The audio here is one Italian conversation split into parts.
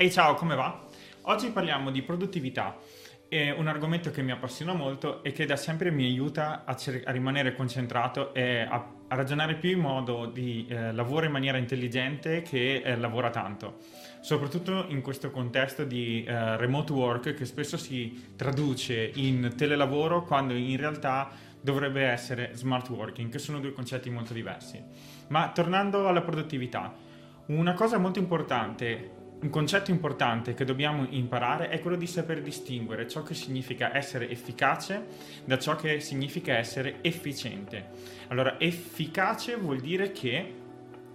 Ehi ciao, come va? Oggi parliamo di produttività, è un argomento che mi appassiona molto e che da sempre mi aiuta a, cer- a rimanere concentrato e a, a, ragionare più in modo di eh, lavoro in maniera intelligente che eh, lavora tanto, soprattutto in questo contesto di eh, remote work che spesso si traduce in telelavoro quando in realtà dovrebbe essere smart working, che sono due concetti molto diversi. Ma tornando alla produttività, una cosa molto importante un concetto importante che dobbiamo imparare è quello di saper distinguere ciò che significa essere efficace da ciò che significa essere efficiente. Allora, efficace vuol dire che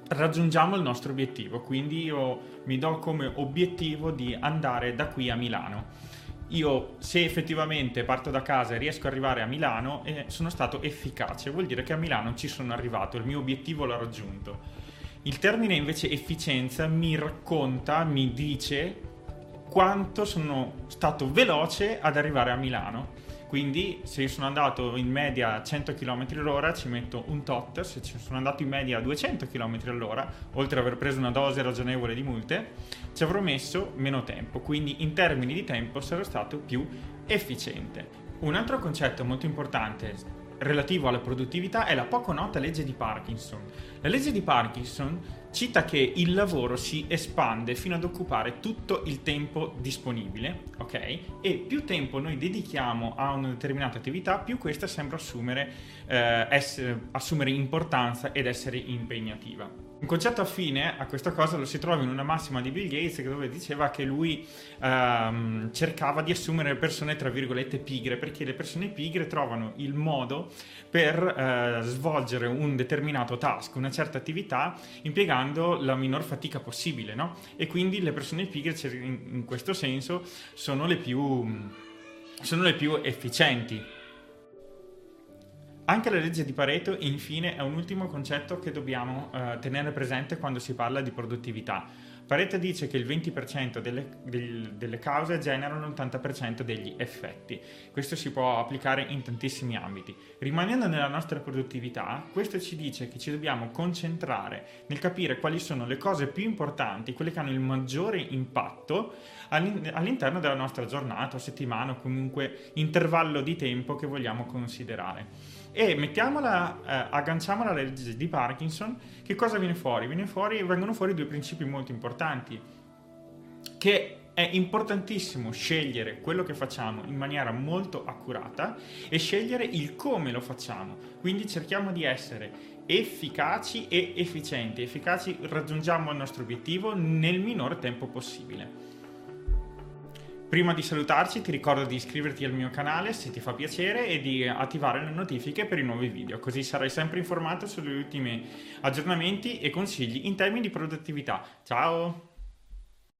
raggiungiamo il nostro obiettivo, quindi io mi do come obiettivo di andare da qui a Milano. Io se effettivamente parto da casa e riesco ad arrivare a Milano eh, sono stato efficace, vuol dire che a Milano ci sono arrivato, il mio obiettivo l'ho raggiunto. Il termine invece efficienza mi racconta, mi dice quanto sono stato veloce ad arrivare a Milano. Quindi se sono andato in media a 100 km all'ora ci metto un tot, se sono andato in media a 200 km all'ora, oltre ad aver preso una dose ragionevole di multe, ci avrò messo meno tempo. Quindi in termini di tempo sarò stato più efficiente. Un altro concetto molto importante relativo alla produttività è la poco nota legge di Parkinson. La legge di Parkinson cita che il lavoro si espande fino ad occupare tutto il tempo disponibile, ok? E più tempo noi dedichiamo a una determinata attività, più questa sembra assumere, eh, essere, assumere importanza ed essere impegnativa. Un concetto affine a questa cosa lo si trova in una massima di Bill Gates dove diceva che lui ehm, cercava di assumere persone tra virgolette pigre perché le persone pigre trovano il modo per eh, svolgere un determinato task, una certa attività impiegando la minor fatica possibile no? e quindi le persone pigre in questo senso sono le più, sono le più efficienti anche la legge di Pareto, infine, è un ultimo concetto che dobbiamo uh, tenere presente quando si parla di produttività. Pareto dice che il 20% delle, del, delle, cause generano l'80% degli effetti. Questo si può applicare in tantissimi ambiti. Rimanendo nella nostra produttività, questo ci dice che ci dobbiamo concentrare nel capire quali sono le cose più importanti, quelle che hanno il maggiore impatto all'interno della nostra giornata, settimana o comunque intervallo di tempo che vogliamo considerare e mettiamola, eh, agganciamola alla legge di Parkinson, che cosa viene fuori? Viene fuori? Vengono fuori due principi molto importanti, che è importantissimo scegliere quello che facciamo in maniera molto accurata e scegliere il come lo facciamo. Quindi cerchiamo di essere efficaci e efficienti. Efficaci raggiungiamo il nostro obiettivo nel minore tempo possibile. Prima di salutarci ti ricordo di iscriverti al mio canale se ti fa piacere e di attivare le notifiche per i nuovi video, così sarai sempre informato sugli ultimi aggiornamenti e consigli in termini di produttività. Ciao!